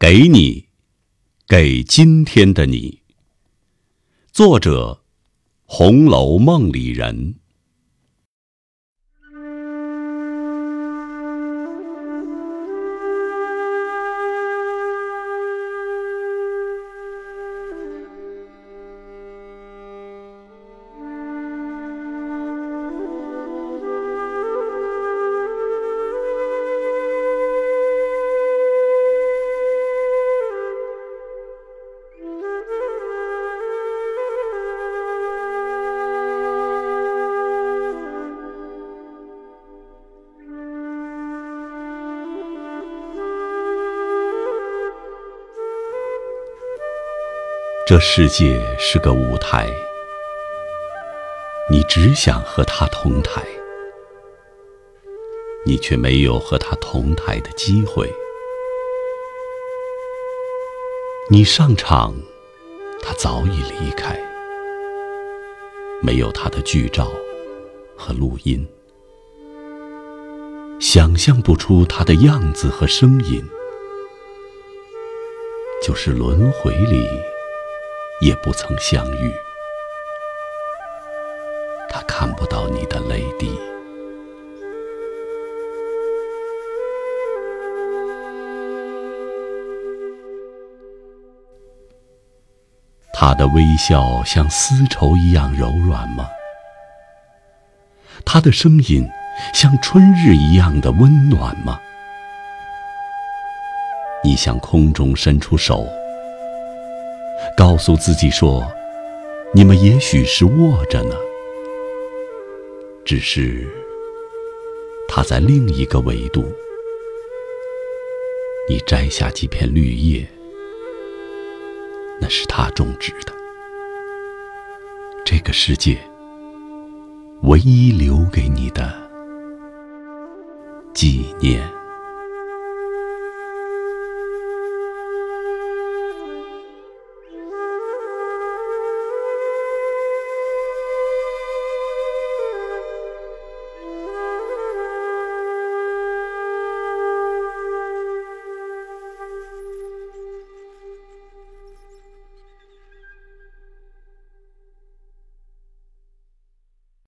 给你，给今天的你。作者：《红楼梦》里人。这世界是个舞台，你只想和他同台，你却没有和他同台的机会。你上场，他早已离开，没有他的剧照和录音，想象不出他的样子和声音，就是轮回里。也不曾相遇，他看不到你的泪滴，他的微笑像丝绸一样柔软吗？他的声音像春日一样的温暖吗？你向空中伸出手。告诉自己说：“你们也许是握着呢，只是他在另一个维度。你摘下几片绿叶，那是他种植的。这个世界唯一留给你的纪念。”